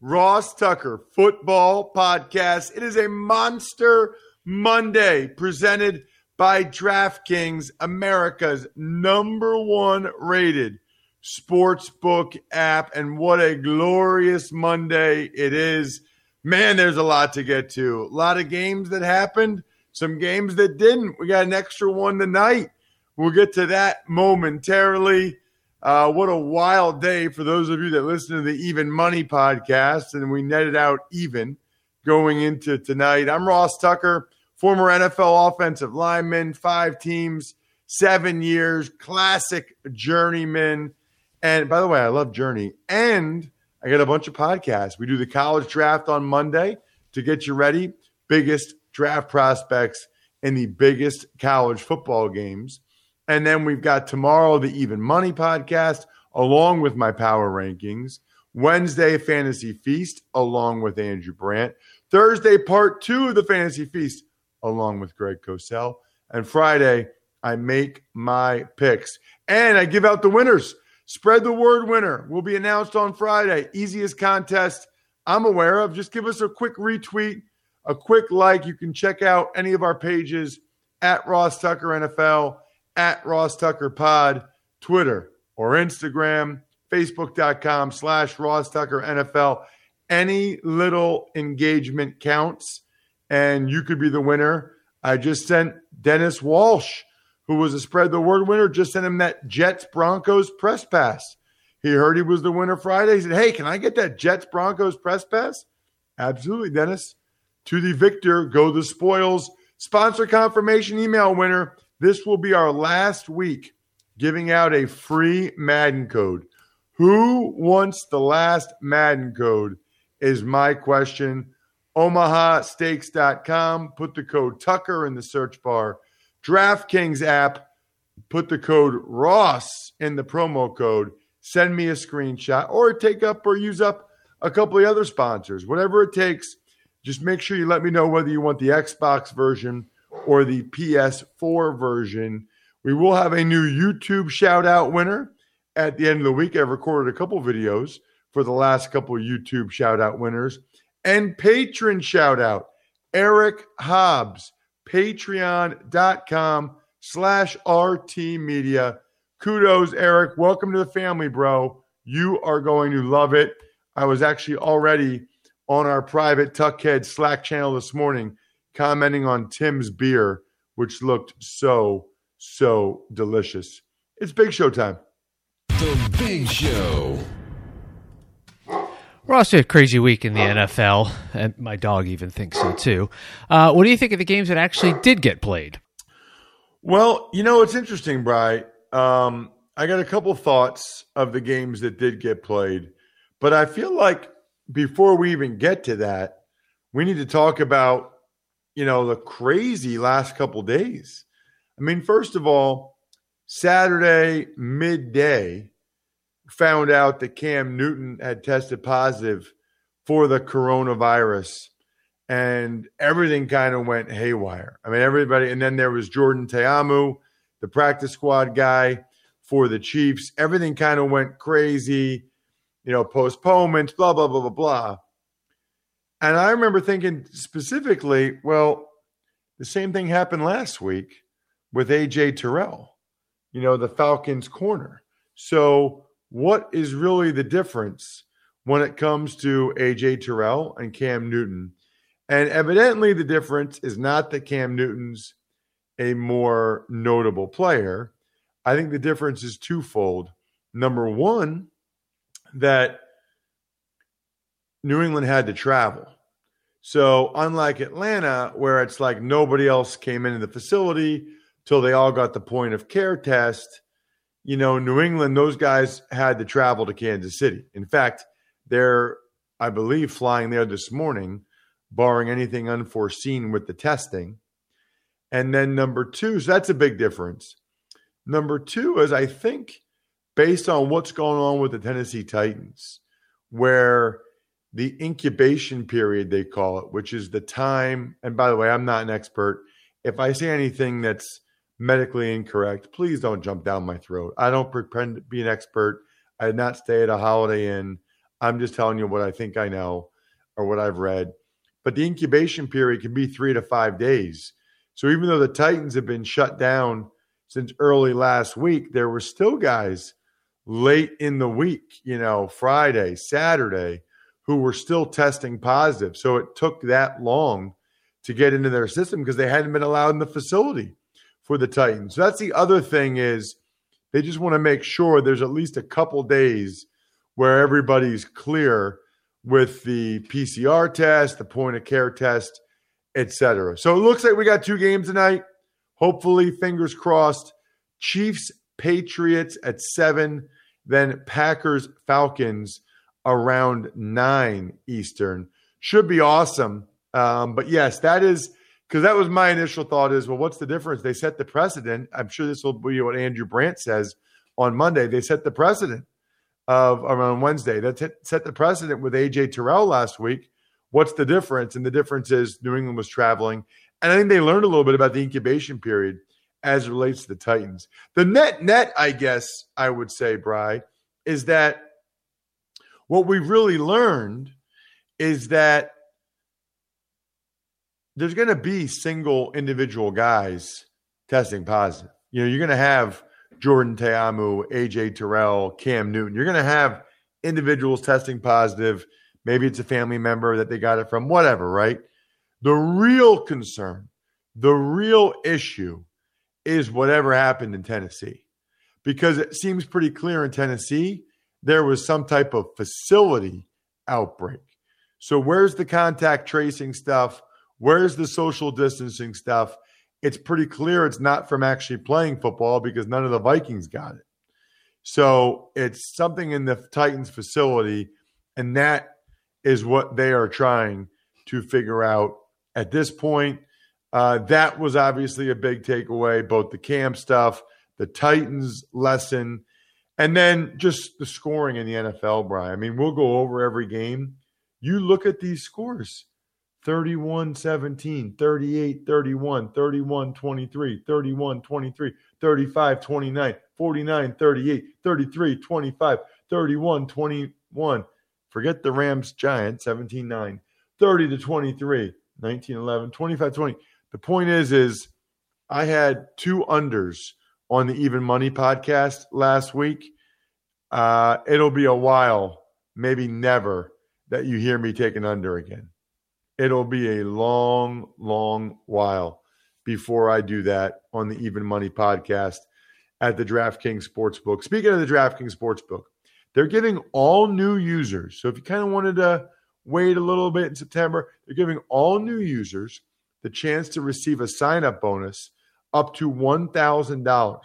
Ross Tucker football podcast. It is a monster Monday presented by DraftKings, America's number one rated sportsbook app. And what a glorious Monday it is. Man, there's a lot to get to. A lot of games that happened, some games that didn't. We got an extra one tonight. We'll get to that momentarily. Uh, what a wild day for those of you that listen to the Even Money podcast, and we netted out even going into tonight. I'm Ross Tucker, former NFL offensive lineman, five teams, seven years, classic journeyman. And by the way, I love Journey. And I got a bunch of podcasts. We do the college draft on Monday to get you ready. Biggest draft prospects in the biggest college football games. And then we've got tomorrow the Even Money podcast, along with my power rankings. Wednesday, Fantasy Feast, along with Andrew Brandt. Thursday, part two of the Fantasy Feast, along with Greg Cosell. And Friday, I make my picks. And I give out the winners. Spread the word winner will be announced on Friday. Easiest contest I'm aware of. Just give us a quick retweet, a quick like. You can check out any of our pages at Ross Tucker NFL at Ross Tucker Pod, Twitter or Instagram, Facebook.com slash Ross Tucker NFL. Any little engagement counts, and you could be the winner. I just sent Dennis Walsh, who was a spread the word winner, just sent him that Jets Broncos press pass. He heard he was the winner Friday. He said, Hey, can I get that Jets Broncos press pass? Absolutely, Dennis. To the victor go the spoils. Sponsor confirmation email winner this will be our last week giving out a free Madden code. Who wants the last Madden code? Is my question. OmahaSteaks.com. Put the code Tucker in the search bar. DraftKings app. Put the code Ross in the promo code. Send me a screenshot or take up or use up a couple of other sponsors. Whatever it takes. Just make sure you let me know whether you want the Xbox version or the PS4 version. We will have a new YouTube shout out winner at the end of the week. I've recorded a couple videos for the last couple YouTube shout out winners and patron shout out Eric Hobbs, patreon.com slash RT media. Kudos, Eric. Welcome to the family, bro. You are going to love it. I was actually already on our private Tuckhead Slack channel this morning commenting on Tim's beer, which looked so, so delicious. It's Big Show time. The Big Show. We're also a crazy week in the NFL, and my dog even thinks so too. Uh, what do you think of the games that actually did get played? Well, you know, it's interesting, Bry. Um, I got a couple thoughts of the games that did get played, but I feel like before we even get to that, we need to talk about you know, the crazy last couple days. I mean, first of all, Saturday midday found out that Cam Newton had tested positive for the coronavirus and everything kind of went haywire. I mean, everybody, and then there was Jordan Ta'amu the practice squad guy for the Chiefs. Everything kind of went crazy, you know, postponements, blah, blah, blah, blah, blah. And I remember thinking specifically, well, the same thing happened last week with AJ Terrell, you know, the Falcons corner. So, what is really the difference when it comes to AJ Terrell and Cam Newton? And evidently, the difference is not that Cam Newton's a more notable player. I think the difference is twofold. Number one, that New England had to travel. So, unlike Atlanta, where it's like nobody else came into the facility till they all got the point of care test, you know, New England, those guys had to travel to Kansas City. In fact, they're, I believe, flying there this morning, barring anything unforeseen with the testing. And then number two, so that's a big difference. Number two is I think based on what's going on with the Tennessee Titans, where the incubation period, they call it, which is the time. And by the way, I'm not an expert. If I say anything that's medically incorrect, please don't jump down my throat. I don't pretend to be an expert. I did not stay at a Holiday Inn. I'm just telling you what I think I know or what I've read. But the incubation period can be three to five days. So even though the Titans have been shut down since early last week, there were still guys late in the week, you know, Friday, Saturday, who were still testing positive. So it took that long to get into their system because they hadn't been allowed in the facility for the Titans. So that's the other thing is they just want to make sure there's at least a couple days where everybody's clear with the PCR test, the point of care test, etc. So it looks like we got two games tonight. Hopefully, fingers crossed. Chiefs, Patriots at seven, then Packers, Falcons around nine Eastern. Should be awesome. Um, but yes, that is because that was my initial thought is, well, what's the difference? They set the precedent. I'm sure this will be what Andrew Brandt says on Monday. They set the precedent of around Wednesday. That set the precedent with AJ Terrell last week What's the difference? And the difference is New England was traveling. And I think they learned a little bit about the incubation period as relates to the Titans. The net net, I guess I would say, Bry, is that what we've really learned is that there's going to be single individual guys testing positive. You know, you're going to have Jordan Ta'amu, AJ Terrell, Cam Newton. You're going to have individuals testing positive Maybe it's a family member that they got it from, whatever, right? The real concern, the real issue is whatever happened in Tennessee. Because it seems pretty clear in Tennessee, there was some type of facility outbreak. So, where's the contact tracing stuff? Where's the social distancing stuff? It's pretty clear it's not from actually playing football because none of the Vikings got it. So, it's something in the Titans facility. And that is what they are trying to figure out at this point. Uh, that was obviously a big takeaway, both the camp stuff, the Titans lesson, and then just the scoring in the NFL, Brian. I mean, we'll go over every game. You look at these scores 31 17, 38 31, 31 23, 31 23, 35 29, 49 38, 33 25, 31 21. Forget the Rams Giants 17 9, 30 to 23, 19 11, 25 20. The point is, is I had two unders on the Even Money podcast last week. Uh, it'll be a while, maybe never, that you hear me take an under again. It'll be a long, long while before I do that on the Even Money podcast at the DraftKings Sportsbook. Speaking of the DraftKings Sportsbook, they're giving all new users. So if you kind of wanted to wait a little bit in September, they're giving all new users the chance to receive a sign up bonus up to $1,000.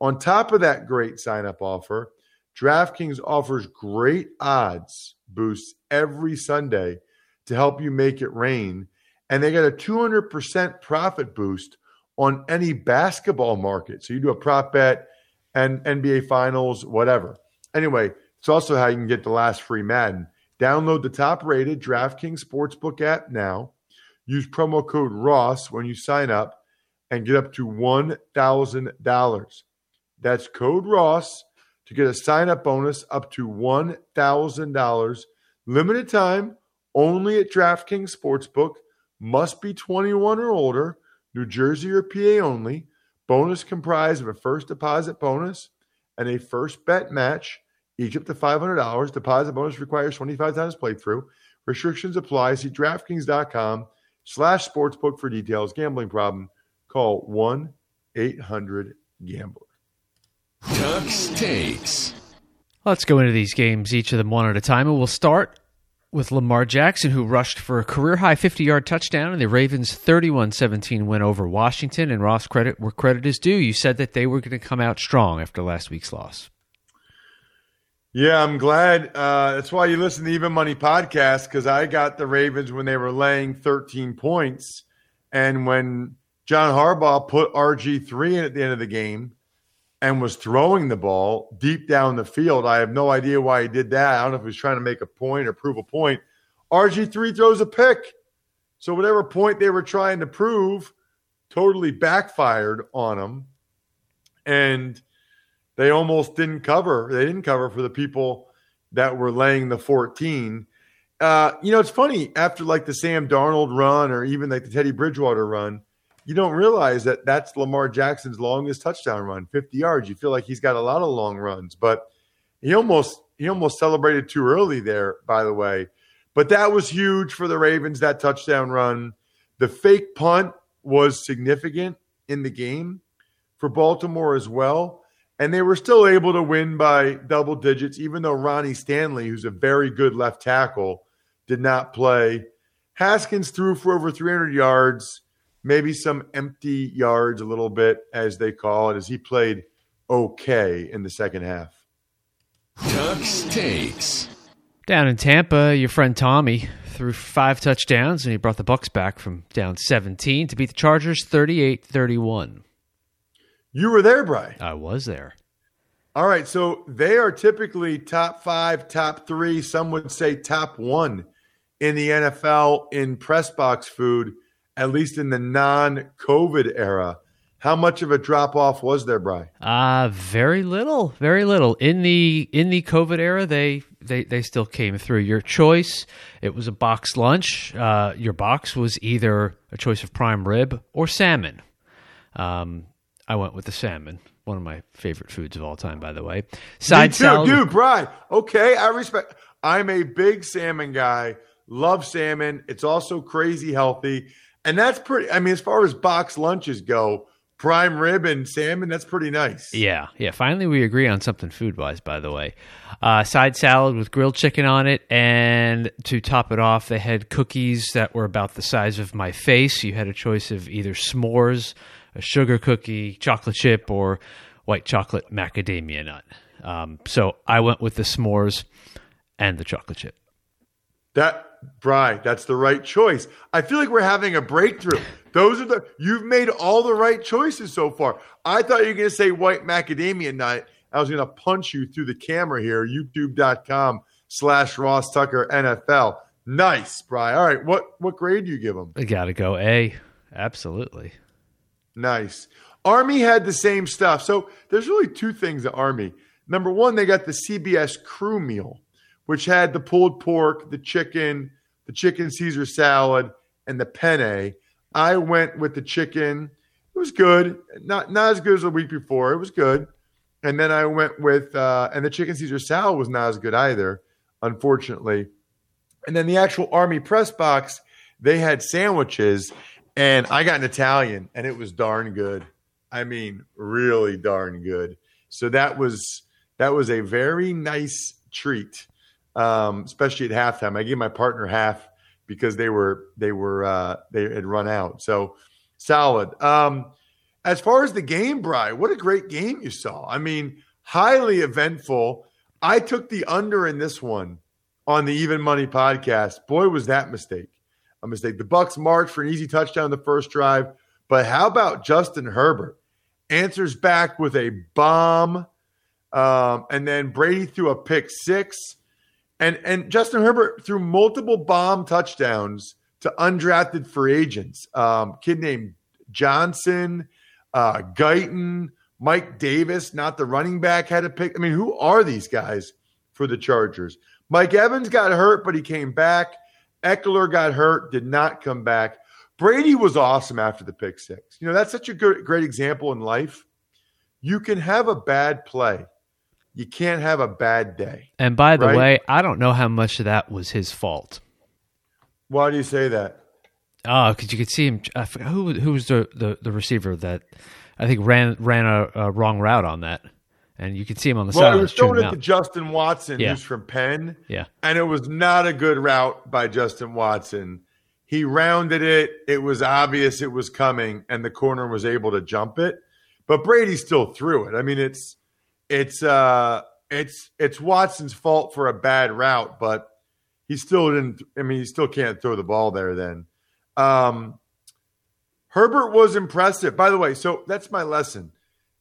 On top of that great sign up offer, DraftKings offers great odds boosts every Sunday to help you make it rain. And they got a 200% profit boost on any basketball market. So you do a prop bet and NBA finals, whatever. Anyway, it's also how you can get the last free Madden. Download the top rated DraftKings Sportsbook app now. Use promo code Ross when you sign up and get up to $1,000. That's code Ross to get a sign up bonus up to $1,000. Limited time only at DraftKings Sportsbook. Must be 21 or older. New Jersey or PA only. Bonus comprised of a first deposit bonus and a first bet match, each up to $500. Deposit bonus requires 25 times playthrough. Restrictions apply. See DraftKings.com slash sportsbook for details. Gambling problem? Call 1 800 Gambler. Tux takes. Let's go into these games, each of them one at a time, and we'll start with Lamar Jackson, who rushed for a career high 50 yard touchdown in the Ravens' 31 17 win over Washington. And Ross, credit where credit is due. You said that they were going to come out strong after last week's loss. Yeah, I'm glad. Uh, that's why you listen to Even Money podcast because I got the Ravens when they were laying 13 points. And when John Harbaugh put RG3 in at the end of the game and was throwing the ball deep down the field, I have no idea why he did that. I don't know if he was trying to make a point or prove a point. RG3 throws a pick. So, whatever point they were trying to prove totally backfired on him. And they almost didn't cover. They didn't cover for the people that were laying the 14. Uh, you know, it's funny after like the Sam Darnold run or even like the Teddy Bridgewater run, you don't realize that that's Lamar Jackson's longest touchdown run, 50 yards. You feel like he's got a lot of long runs, but he almost he almost celebrated too early there, by the way. But that was huge for the Ravens that touchdown run. The fake punt was significant in the game for Baltimore as well. And they were still able to win by double digits, even though Ronnie Stanley, who's a very good left tackle, did not play. Haskins threw for over 300 yards, maybe some empty yards, a little bit, as they call it, as he played okay in the second half. Tux takes. Down in Tampa, your friend Tommy threw five touchdowns and he brought the Bucks back from down 17 to beat the Chargers 38-31. You were there, Bry. I was there. All right, so they are typically top five, top three, some would say top one in the NFL in press box food, at least in the non COVID era. How much of a drop off was there, Brian? Uh very little, very little. In the in the COVID era, they they they still came through. Your choice, it was a box lunch. Uh, your box was either a choice of prime rib or salmon. Um, I went with the salmon, one of my favorite foods of all time, by the way. Side Me too, salad, dude, Bry. Okay, I respect. I'm a big salmon guy. Love salmon. It's also crazy healthy, and that's pretty. I mean, as far as box lunches go, prime rib and salmon. That's pretty nice. Yeah, yeah. Finally, we agree on something food wise. By the way, uh, side salad with grilled chicken on it, and to top it off, they had cookies that were about the size of my face. You had a choice of either s'mores, a sugar cookie, chocolate chip, or white chocolate macadamia nut. Um, so I went with the s'mores and the chocolate chip. That Bry, that's the right choice. I feel like we're having a breakthrough. Those are the you've made all the right choices so far. I thought you were going to say white macadamia nut. I was going to punch you through the camera here. YouTube.com slash Ross Tucker NFL. Nice, Bry. All right, what what grade do you give them? I gotta go A. Absolutely. Nice. Army had the same stuff. So there's really two things at Army. Number one, they got the CBS crew meal, which had the pulled pork, the chicken, the chicken Caesar salad, and the penne. I went with the chicken. It was good. Not not as good as the week before. It was good. And then I went with uh, and the chicken Caesar salad was not as good either, unfortunately. And then the actual army press box, they had sandwiches, and I got an Italian, and it was darn good. I mean, really darn good. So that was that was a very nice treat, um, especially at halftime. I gave my partner half because they were they were uh, they had run out. So solid. Um, as far as the game, Bry, what a great game you saw. I mean, highly eventful. I took the under in this one on the Even Money podcast. Boy, was that mistake a mistake. The Bucks march for an easy touchdown the first drive, but how about Justin Herbert answers back with a bomb, um, and then Brady threw a pick six, and and Justin Herbert threw multiple bomb touchdowns to undrafted free agents. Um, kid named Johnson, uh, Guyton, Mike Davis, not the running back, had a pick. I mean, who are these guys for the Chargers? Mike Evans got hurt, but he came back. Ekeler got hurt, did not come back. Brady was awesome after the pick six. You know, that's such a good, great example in life. You can have a bad play, you can't have a bad day. And by the Right? way, I don't know how much of that was his fault. Why do you say that? Oh, because you could see him. Who who was the, the, the receiver that I think ran ran a, a wrong route on that, and you could see him on the Well, was throwing chewing it him to out. Justin Watson, Yeah. who's from Penn. Yeah, and it was not a good route by Justin Watson. He rounded it. It was obvious it was coming, and the corner was able to jump it. But Brady still threw it. I mean, it's it's uh it's it's Watson's fault for a bad route, but he still didn't. I mean, he still can't throw the ball there. Then um, Herbert was impressive. By the way, so that's my lesson.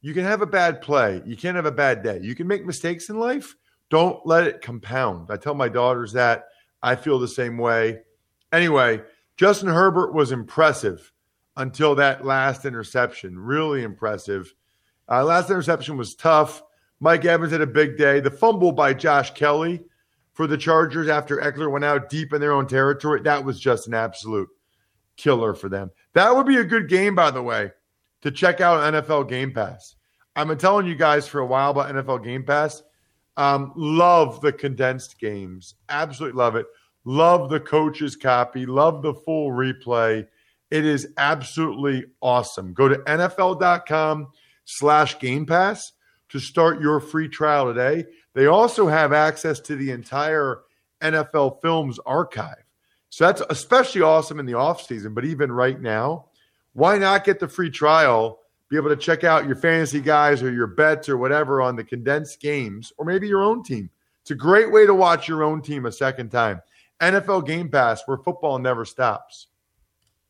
You can have a bad play. You can't have a bad day. You can make mistakes in life. Don't let it compound. I tell my daughters that. I feel the same way. Anyway, Justin Herbert was impressive until that last interception. Really impressive. Uh, last interception was tough. Mike Evans had a big day. The fumble by Josh Kelley for the Chargers after Ekeler went out deep in their own territory, that was just an absolute killer for them. That would be a good game, by the way, to check out NFL Game Pass. I've been telling you guys for a while about NFL Game Pass. Um, love the condensed games. Absolutely love it. Love the coach's copy. Love the full replay. It is absolutely awesome. Go to NFL.com slash Game Pass to start your free trial today. They also have access to the entire NFL Films archive. So that's especially awesome in the offseason. But even right now, why not get the free trial? Be able to check out your fantasy guys or your bets or whatever on the condensed games, or maybe your own team. It's a great way to watch your own team a second time. NFL Game Pass, where football never stops.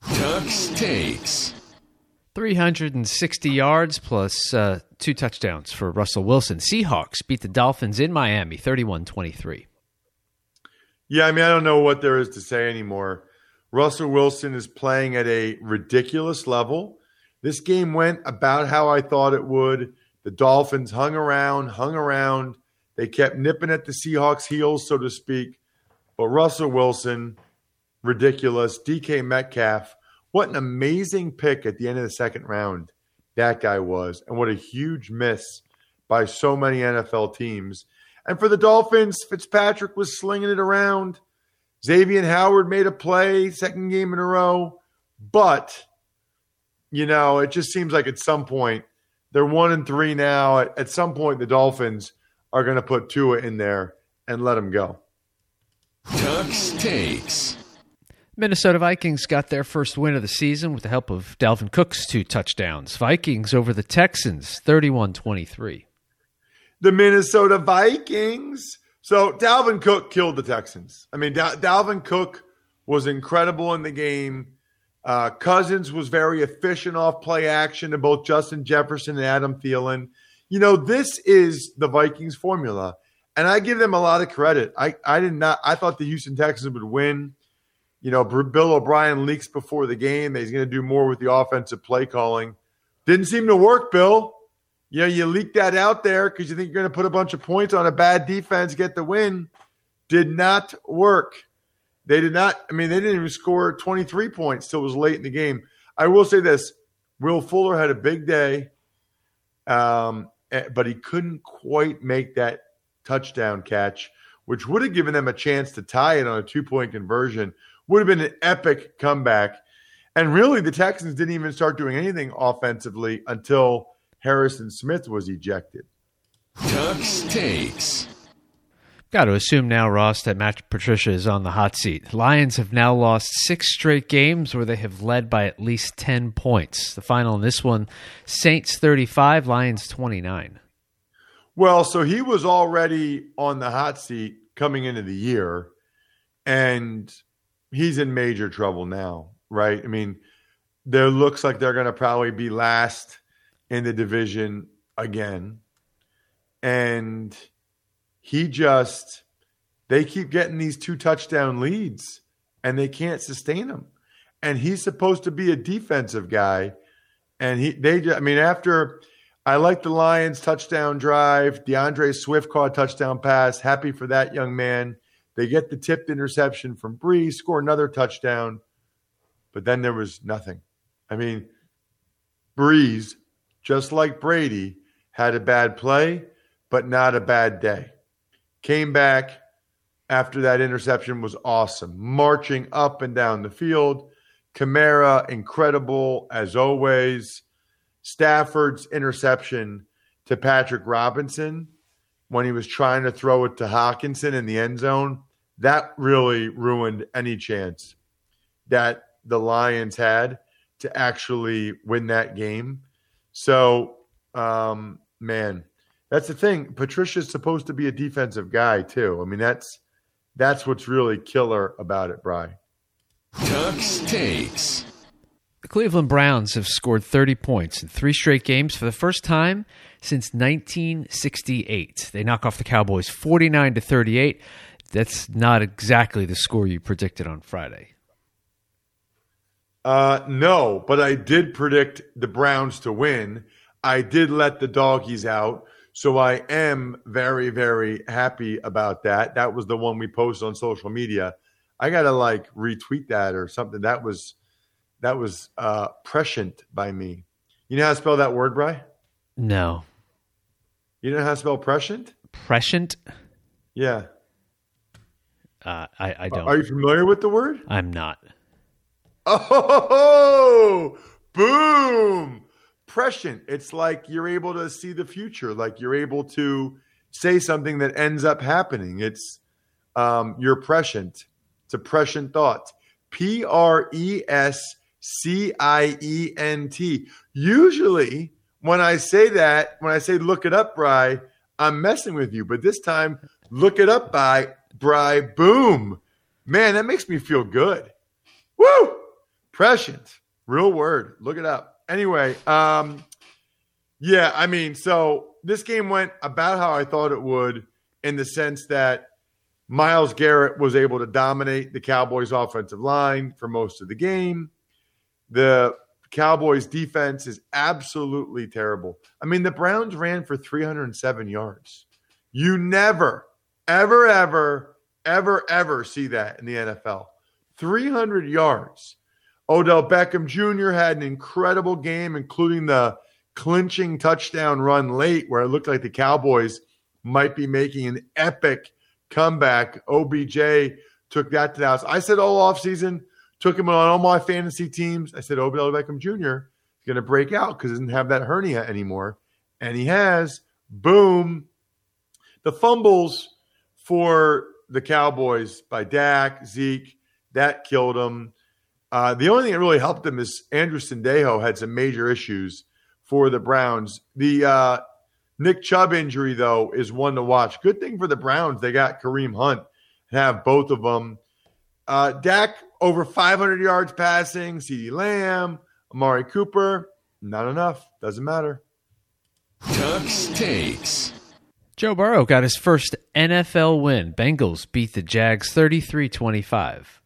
Tux takes. 360 yards plus uh, two touchdowns for Russell Wilson. Seahawks beat the Dolphins in Miami, 31-23. Yeah, I mean, I don't know what there is to say anymore. Russell Wilson is playing at a ridiculous level. This game went about how I thought it would. The Dolphins hung around, hung around. They kept nipping at the Seahawks' heels, so to speak. But Russell Wilson, ridiculous. DK Metcalf, what an amazing pick at the end of the second round that guy was. And what a huge miss by so many NFL teams. And for the Dolphins, Fitzpatrick was slinging it around. Xavier Howard made a play, second game in a row. But, you know, it just seems like at some point, they're one and three now. At, at some point, the Dolphins are going to put Tua in there and let him go. Tux takes. Minnesota Vikings got their first win of the season with the help of Dalvin Cook's two touchdowns. Vikings over the Texans, 31-23. the Minnesota Vikings. So Dalvin Cook killed the Texans. I mean, Dal- Dalvin Cook was incredible in the game. Uh, Cousins was very efficient off play action to both Justin Jefferson and Adam Thielen. You know, this is the Vikings formula, and I give them a lot of credit. I, I did not. I thought the Houston Texans would win. You know, Bill O'Brien leaks before the game that he's going to do more with the offensive play calling. Didn't seem to work, Bill. You know, you leak that out there because you think you're going to put a bunch of points on a bad defense, get the win. Did not work. They did not. I mean, they didn't even score 23 points till it was late in the game. I will say this: Will Fuller had a big day, um, but he couldn't quite make that touchdown catch, which would have given them a chance to tie it on a two point conversion. Would have been an epic comeback. And really, the Texans didn't even start doing anything offensively until Harrison Smith was ejected. Tux takes. Got to assume now, Ross, that Matt Patricia is on the hot seat. Lions have now lost six straight games where they have led by at least 10 points. The final in this one Saints 35, Lions 29. Well, so he was already on the hot seat coming into the year, and he's in major trouble now, right? I mean, there looks like they're going to probably be last in the division again. And he just, they keep getting these two touchdown leads and they can't sustain them. And he's supposed to be a defensive guy And he, they, ju- I mean, after I like the Lions touchdown drive, D'Andre Swift caught touchdown pass. Happy for that young man. They get the tipped interception from Brees, score another touchdown, but then there was nothing. I mean, Brees, just like Brady, had a bad play, but not a bad day. Came back after that interception was awesome, marching up and down the field. Kamara, incredible as always. Stafford's interception to Patrick Robinson when he was trying to throw it to Hockenson in the end zone, that really ruined any chance that the Lions had to actually win that game. So, um, man, that's the thing. Patricia's supposed to be a defensive guy too. I mean, that's that's what's really killer about it, Bry. Tux takes. The Cleveland Browns have scored 30 points in three straight games for the first time since 1968. They knock off the Cowboys 49 to 38. That's not exactly the score you predicted on Friday. Uh, no, but I did predict the Browns to win. I did let the doggies out. So I am very, very happy about that. That was the one we posted on social media. I gotta like retweet that or something. That was that was uh prescient by me. You know how to spell that word, Bry? No. You know how to spell prescient? Prescient? Yeah. Uh, I, I don't. Are you familiar with the word? I'm not. Oh, boom. Prescient. It's like you're able to see the future, like you're able to say something that ends up happening. It's um, you're prescient. It's a prescient thought. P R E S C I E N T. Usually, when I say that, when I say look it up, Bry, I'm messing with you. But this time, look it up by Bry. Boom. Man, that makes me feel good. Woo! Prescient. Real word. Look it up. Anyway, um, yeah, I mean, so this game went about how I thought it would in the sense that Myles Garrett was able to dominate the Cowboys' offensive line for most of the game. The Cowboys' defense is absolutely terrible. I mean, the Browns ran for 307 yards. You never, ever, ever, ever, ever see that in the NFL. 300 yards. Odell Beckham Jr. had an incredible game, including the clinching touchdown run late, where it looked like the Cowboys might be making an epic comeback. OBJ took that to the house. I said all offseason, took him on all my fantasy teams. I said Odell Beckham Jr. is going to break out because he doesn't have that hernia anymore. And he has. Boom. The fumbles for the Cowboys by Dak, Zeke, that killed him. Uh, the only thing that really helped them is Andrew Sendejo had some major issues for the Browns. The uh, Nick Chubb injury, though, is one to watch. Good thing for the Browns, they got Kareem Hunt and have both of them. Uh, Dak over 500 yards passing, CeeDee Lamb, Amari Cooper, not enough. Doesn't matter. Tux takes. Joe Burrow got his first NFL win. Bengals beat the Jags 33 25.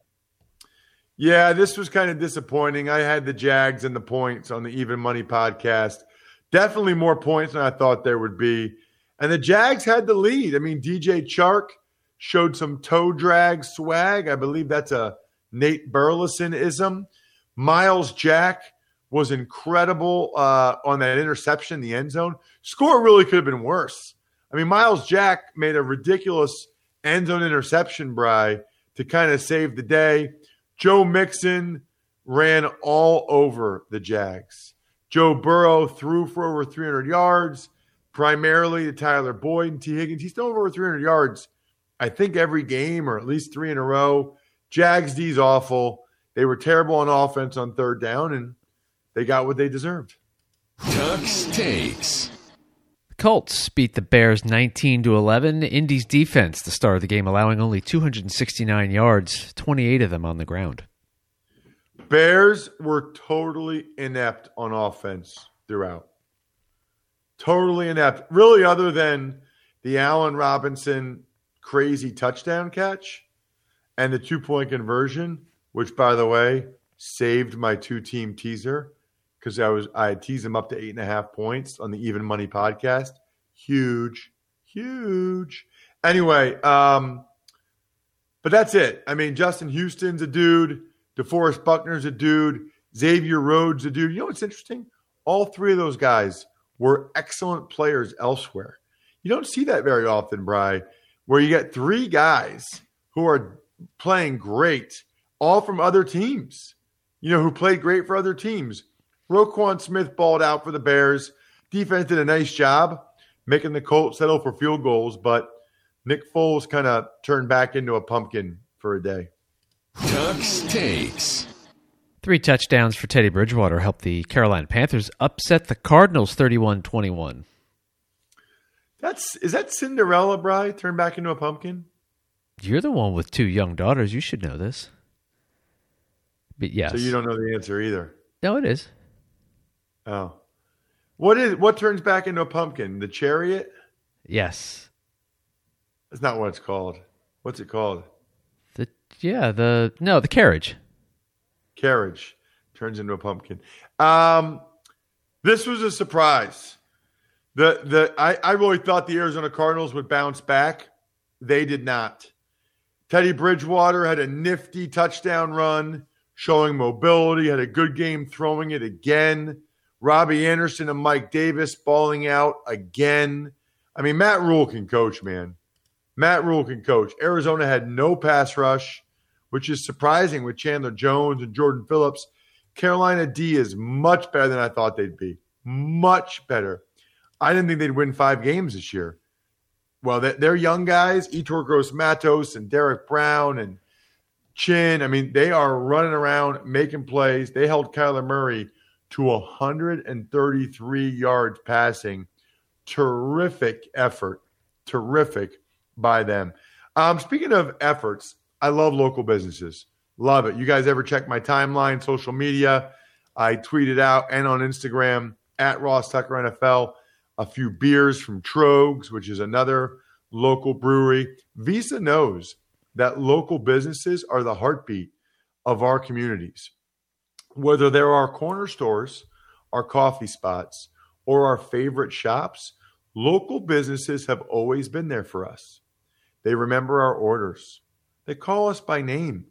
Yeah, this was kind of disappointing. I had the Jags and the points on the Even Money podcast. Definitely more points than I thought there would be. And the Jags had the lead. I mean, DJ Chark showed some toe drag swag. I believe that's a Nate Burleson ism. Myles Jack was incredible uh, on that interception in the end zone. Score really could have been worse. I mean, Myles Jack made a ridiculous end zone interception, Bry, to kind of save the day. Joe Mixon ran all over the Jags. Joe Burrow threw for over 300 yards, primarily to Tyler Boyd and Tee Higgins. He's thrown over 300 yards, I think, every game or at least three in a row. Jags D's awful. They were terrible on offense on third down, and they got what they deserved. Tux takes. Colts beat the Bears 19 to 11. Indy's defense, the star of the game, allowing only 269 yards, 28 of them on the ground. Bears were totally inept on offense throughout. Totally inept. Really, other than the Allen Robinson crazy touchdown catch and the two point conversion, which, by the way, saved my two team teaser because I was I teased him up to eight and a half points on the Even Money podcast. Huge, huge. Anyway, um, but that's it. I mean, Justin Houston's a dude. DeForest Buckner's a dude. Xavier Rhodes a dude. You know what's interesting? All three of those guys were excellent players elsewhere. You don't see that very often, Bry, where you get three guys who are playing great, all from other teams, you know, who played great for other teams. Roquan Smith balled out for the Bears. Defense did a nice job making the Colts settle for field goals, but Nick Foles kind of turned back into a pumpkin for a day. Tux takes. Three touchdowns for Teddy Bridgewater helped the Carolina Panthers upset the Cardinals 31 21. That's is that Cinderella, Bry, turned back into a pumpkin? You're the one with two young daughters. You should know this. But yes. So you don't know the answer either. No, it is. Oh. What is what turns back into a pumpkin? The chariot? Yes. That's not what it's called. What's it called? The yeah, the no, the carriage. Carriage turns into a pumpkin. Um this was a surprise. The the I, I really thought the Arizona Cardinals would bounce back. They did not. Teddy Bridgewater had a nifty touchdown run, showing mobility, had a good game throwing it again. Robbie Anderson and Mike Davis balling out again. I mean, Matt Rhule can coach, man. Matt Rhule can coach. Arizona had no pass rush, which is surprising with Chandler Jones and Jordan Phillips. Carolina D is much better than I thought they'd be. Much better. I didn't think they'd win five games this year. Well, they're young guys, Yetur Gross Matos and Derrick Brown and Chinn. I mean, they are running around making plays. They held Kyler Murray to 133 yards passing. Terrific effort. Terrific by them. Um, speaking of efforts, I love local businesses. Love it. You guys ever check my timeline, social media? I tweeted out and on Instagram at Ross Tucker NFL a few beers from Tröegs, which is another local brewery. Visa knows that local businesses are the heartbeat of our communities. Whether they're our corner stores, our coffee spots, or our favorite shops, local businesses have always been there for us. They remember our orders. They call us by name,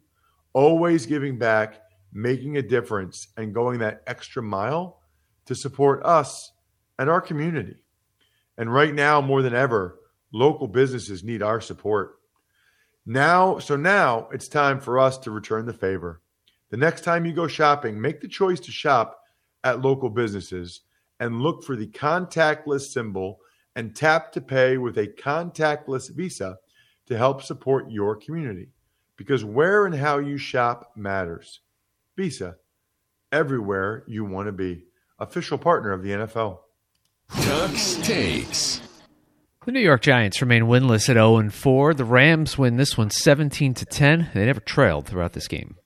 always giving back, making a difference, and going that extra mile to support us and our community. And right now, more than ever, local businesses need our support. Now, so now it's time for us to return the favor. The next time you go shopping, make the choice to shop at local businesses and look for the contactless symbol and tap to pay with a contactless Visa to help support your community. Because where and how you shop matters. Visa, everywhere you want to be. Official partner of the NFL. Tux takes. The New York Giants remain winless at 0 4. The Rams win this one 17 to 10. They never trailed throughout this game.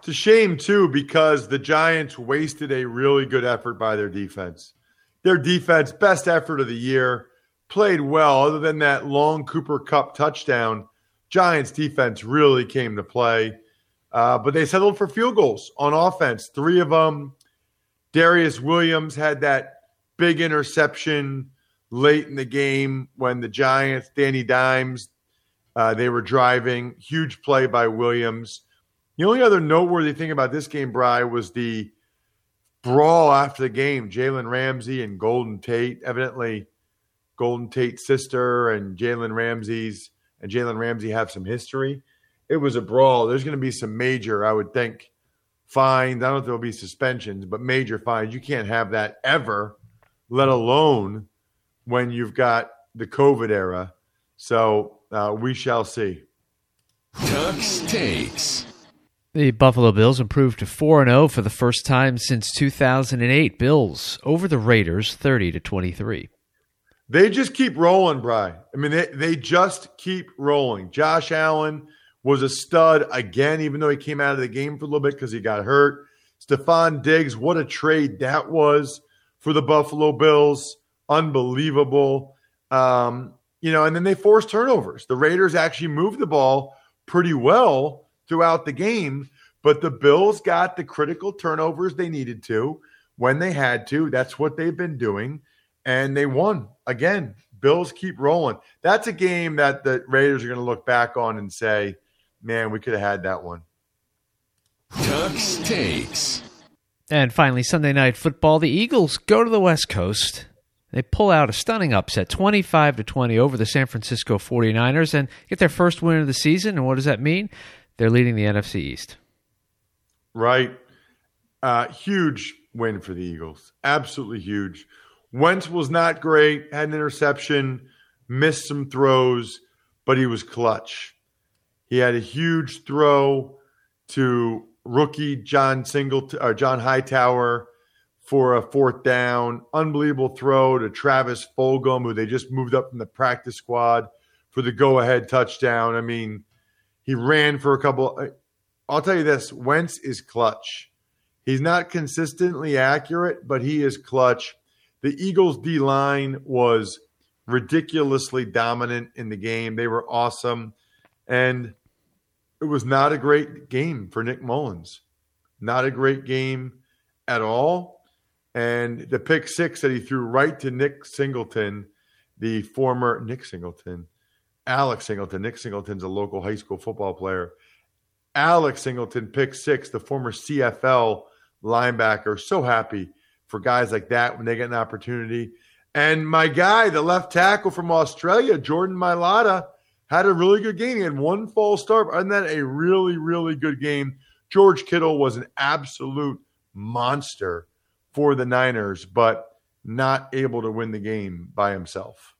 It's a shame too because the Giants wasted a really good effort by their defense. Their defense, best effort of the year, played well. Other than that long Cooper Kupp touchdown, Giants defense really came to play. Uh, but they settled for field goals on offense. Three of them. Darious Williams had that big interception late in the game when the Giants, Danny Dimes, uh, they were driving. Huge play by Williams. The only other noteworthy thing about this game, Bry, was the brawl after the game. Jalen Ramsey and Golden Tate, evidently Golden Tate's sister and Jalen Ramsey's and Jalen Ramsey have some history. It was a brawl. There's going to be some major, I would think, fines. I don't know if there'll be suspensions, but major fines. You can't have that ever let alone when you've got the COVID era. So uh, we shall see. Tux takes. The Buffalo Bills improved to 4 0 for the first time since 2008. Bills over the Raiders 30 to 23. They just keep rolling, Bry. I mean, they, they just keep rolling. Josh Allen was a stud again, even though he came out of the game for a little bit because he got hurt. Stefon Diggs, what a trade that was for the Buffalo Bills. Unbelievable. Um, you know, and then they forced turnovers. The Raiders actually moved the ball pretty well throughout the game, but the Bills got the critical turnovers they needed to. when they had to. That's what they've been doing. And they won again. Bills keep rolling. That's a game that the Raiders are going to look back on and say, man, we could have had that one. Tux takes. And finally, Sunday night football. The Eagles go to the West Coast. They pull out a stunning upset, 25 to 20 over the San Francisco 49ers and get their first win of the season. And what does that mean? They're leading the NFC East. Right. Uh, huge win for the Eagles. Absolutely huge. Wentz was not great, had an interception, missed some throws, but he was clutch. He had a huge throw to rookie John Singleton or John Hightower for a fourth down. Unbelievable throw to Travis Fulgham, who they just moved up from the practice squad for the go-ahead touchdown. I mean, he ran for a couple. Uh, I'll tell you this: Wentz is clutch. He's not consistently accurate, but he is clutch. The Eagles' D line was ridiculously dominant in the game. They were awesome, and it was not a great game for Nick Mullens. Not a great game at all. And the pick six that he threw right to Nick Singleton, the former Nick Singleton, Alex Singleton. Nick Singleton's a local high school football player. Alex Singleton, pick six, the former CFL linebacker. So happy for guys like that when they get an opportunity. And my guy, the left tackle from Australia, Jordan Mailata, had a really good game. He had one false start, and then a really, really good game. George Kittle was an absolute monster for the Niners, but not able to win the game by himself.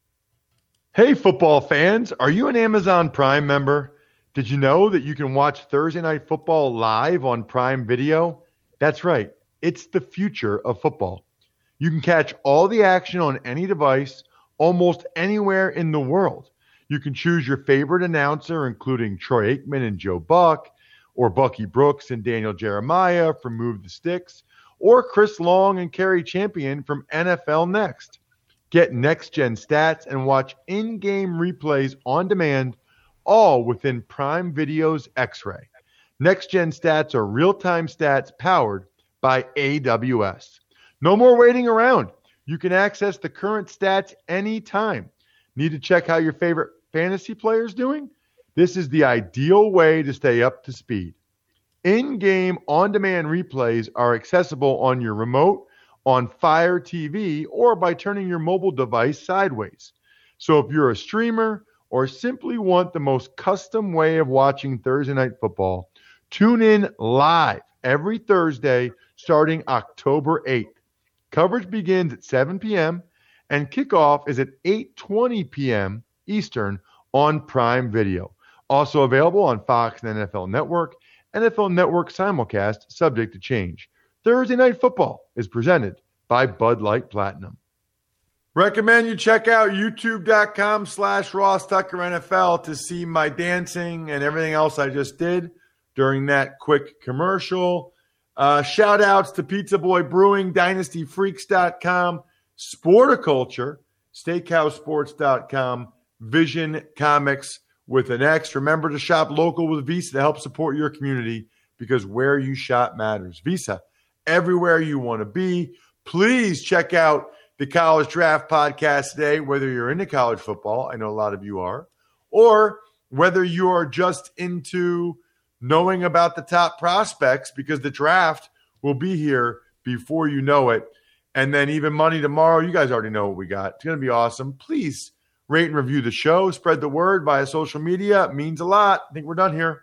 Hey, football fans, are you an Amazon Prime member? Did you know that you can watch Thursday Night Football live on Prime Video? That's right, it's the future of football. You can catch all the action on any device, almost anywhere in the world. You can choose your favorite announcer, including Troy Aikman and Joe Buck, or Bucky Brooks and Daniel Jeremiah from Move the Sticks, or Chris Long and Kerry Champion from NFL Next. Get next gen stats and watch in game replays on demand, all within Prime Video's X Ray. Next gen stats are real time stats powered by AWS. No more waiting around. You can access the current stats anytime. Need to check how your favorite fantasy player is doing? This is the ideal way to stay up to speed. In game on demand replays are accessible on your remote, on Fire TV, or by turning your mobile device sideways. So if you're a streamer or simply want the most custom way of watching Thursday Night Football, tune in live every Thursday starting October 8th. Coverage begins at 7 p.m. and kickoff is at 8:20 p.m. Eastern on Prime Video. Also available on Fox and NFL Network, NFL Network simulcast subject to change. Thursday Night Football is presented by Bud Light Platinum. Recommend you check out youtube.com slash Ross Tucker NFL to see my dancing and everything else I just did during that quick commercial. Uh, shout outs to Pizza Boy Brewing, DynastyFreaks.com, Sporticulture, SteakhouseSports.com, Vision Comics with an X. Remember to shop local with Visa to help support your community because where you shop matters. Visa, everywhere you want to be. Please check out the College Draft Podcast today, whether you're into college football, I know a lot of you are, or whether you are just into knowing about the top prospects because the draft will be here before you know it. And then even money tomorrow, you guys already know what we got. It's going to be awesome. Please rate and review the show, spread the word via social media. It means a lot. I think we're done here.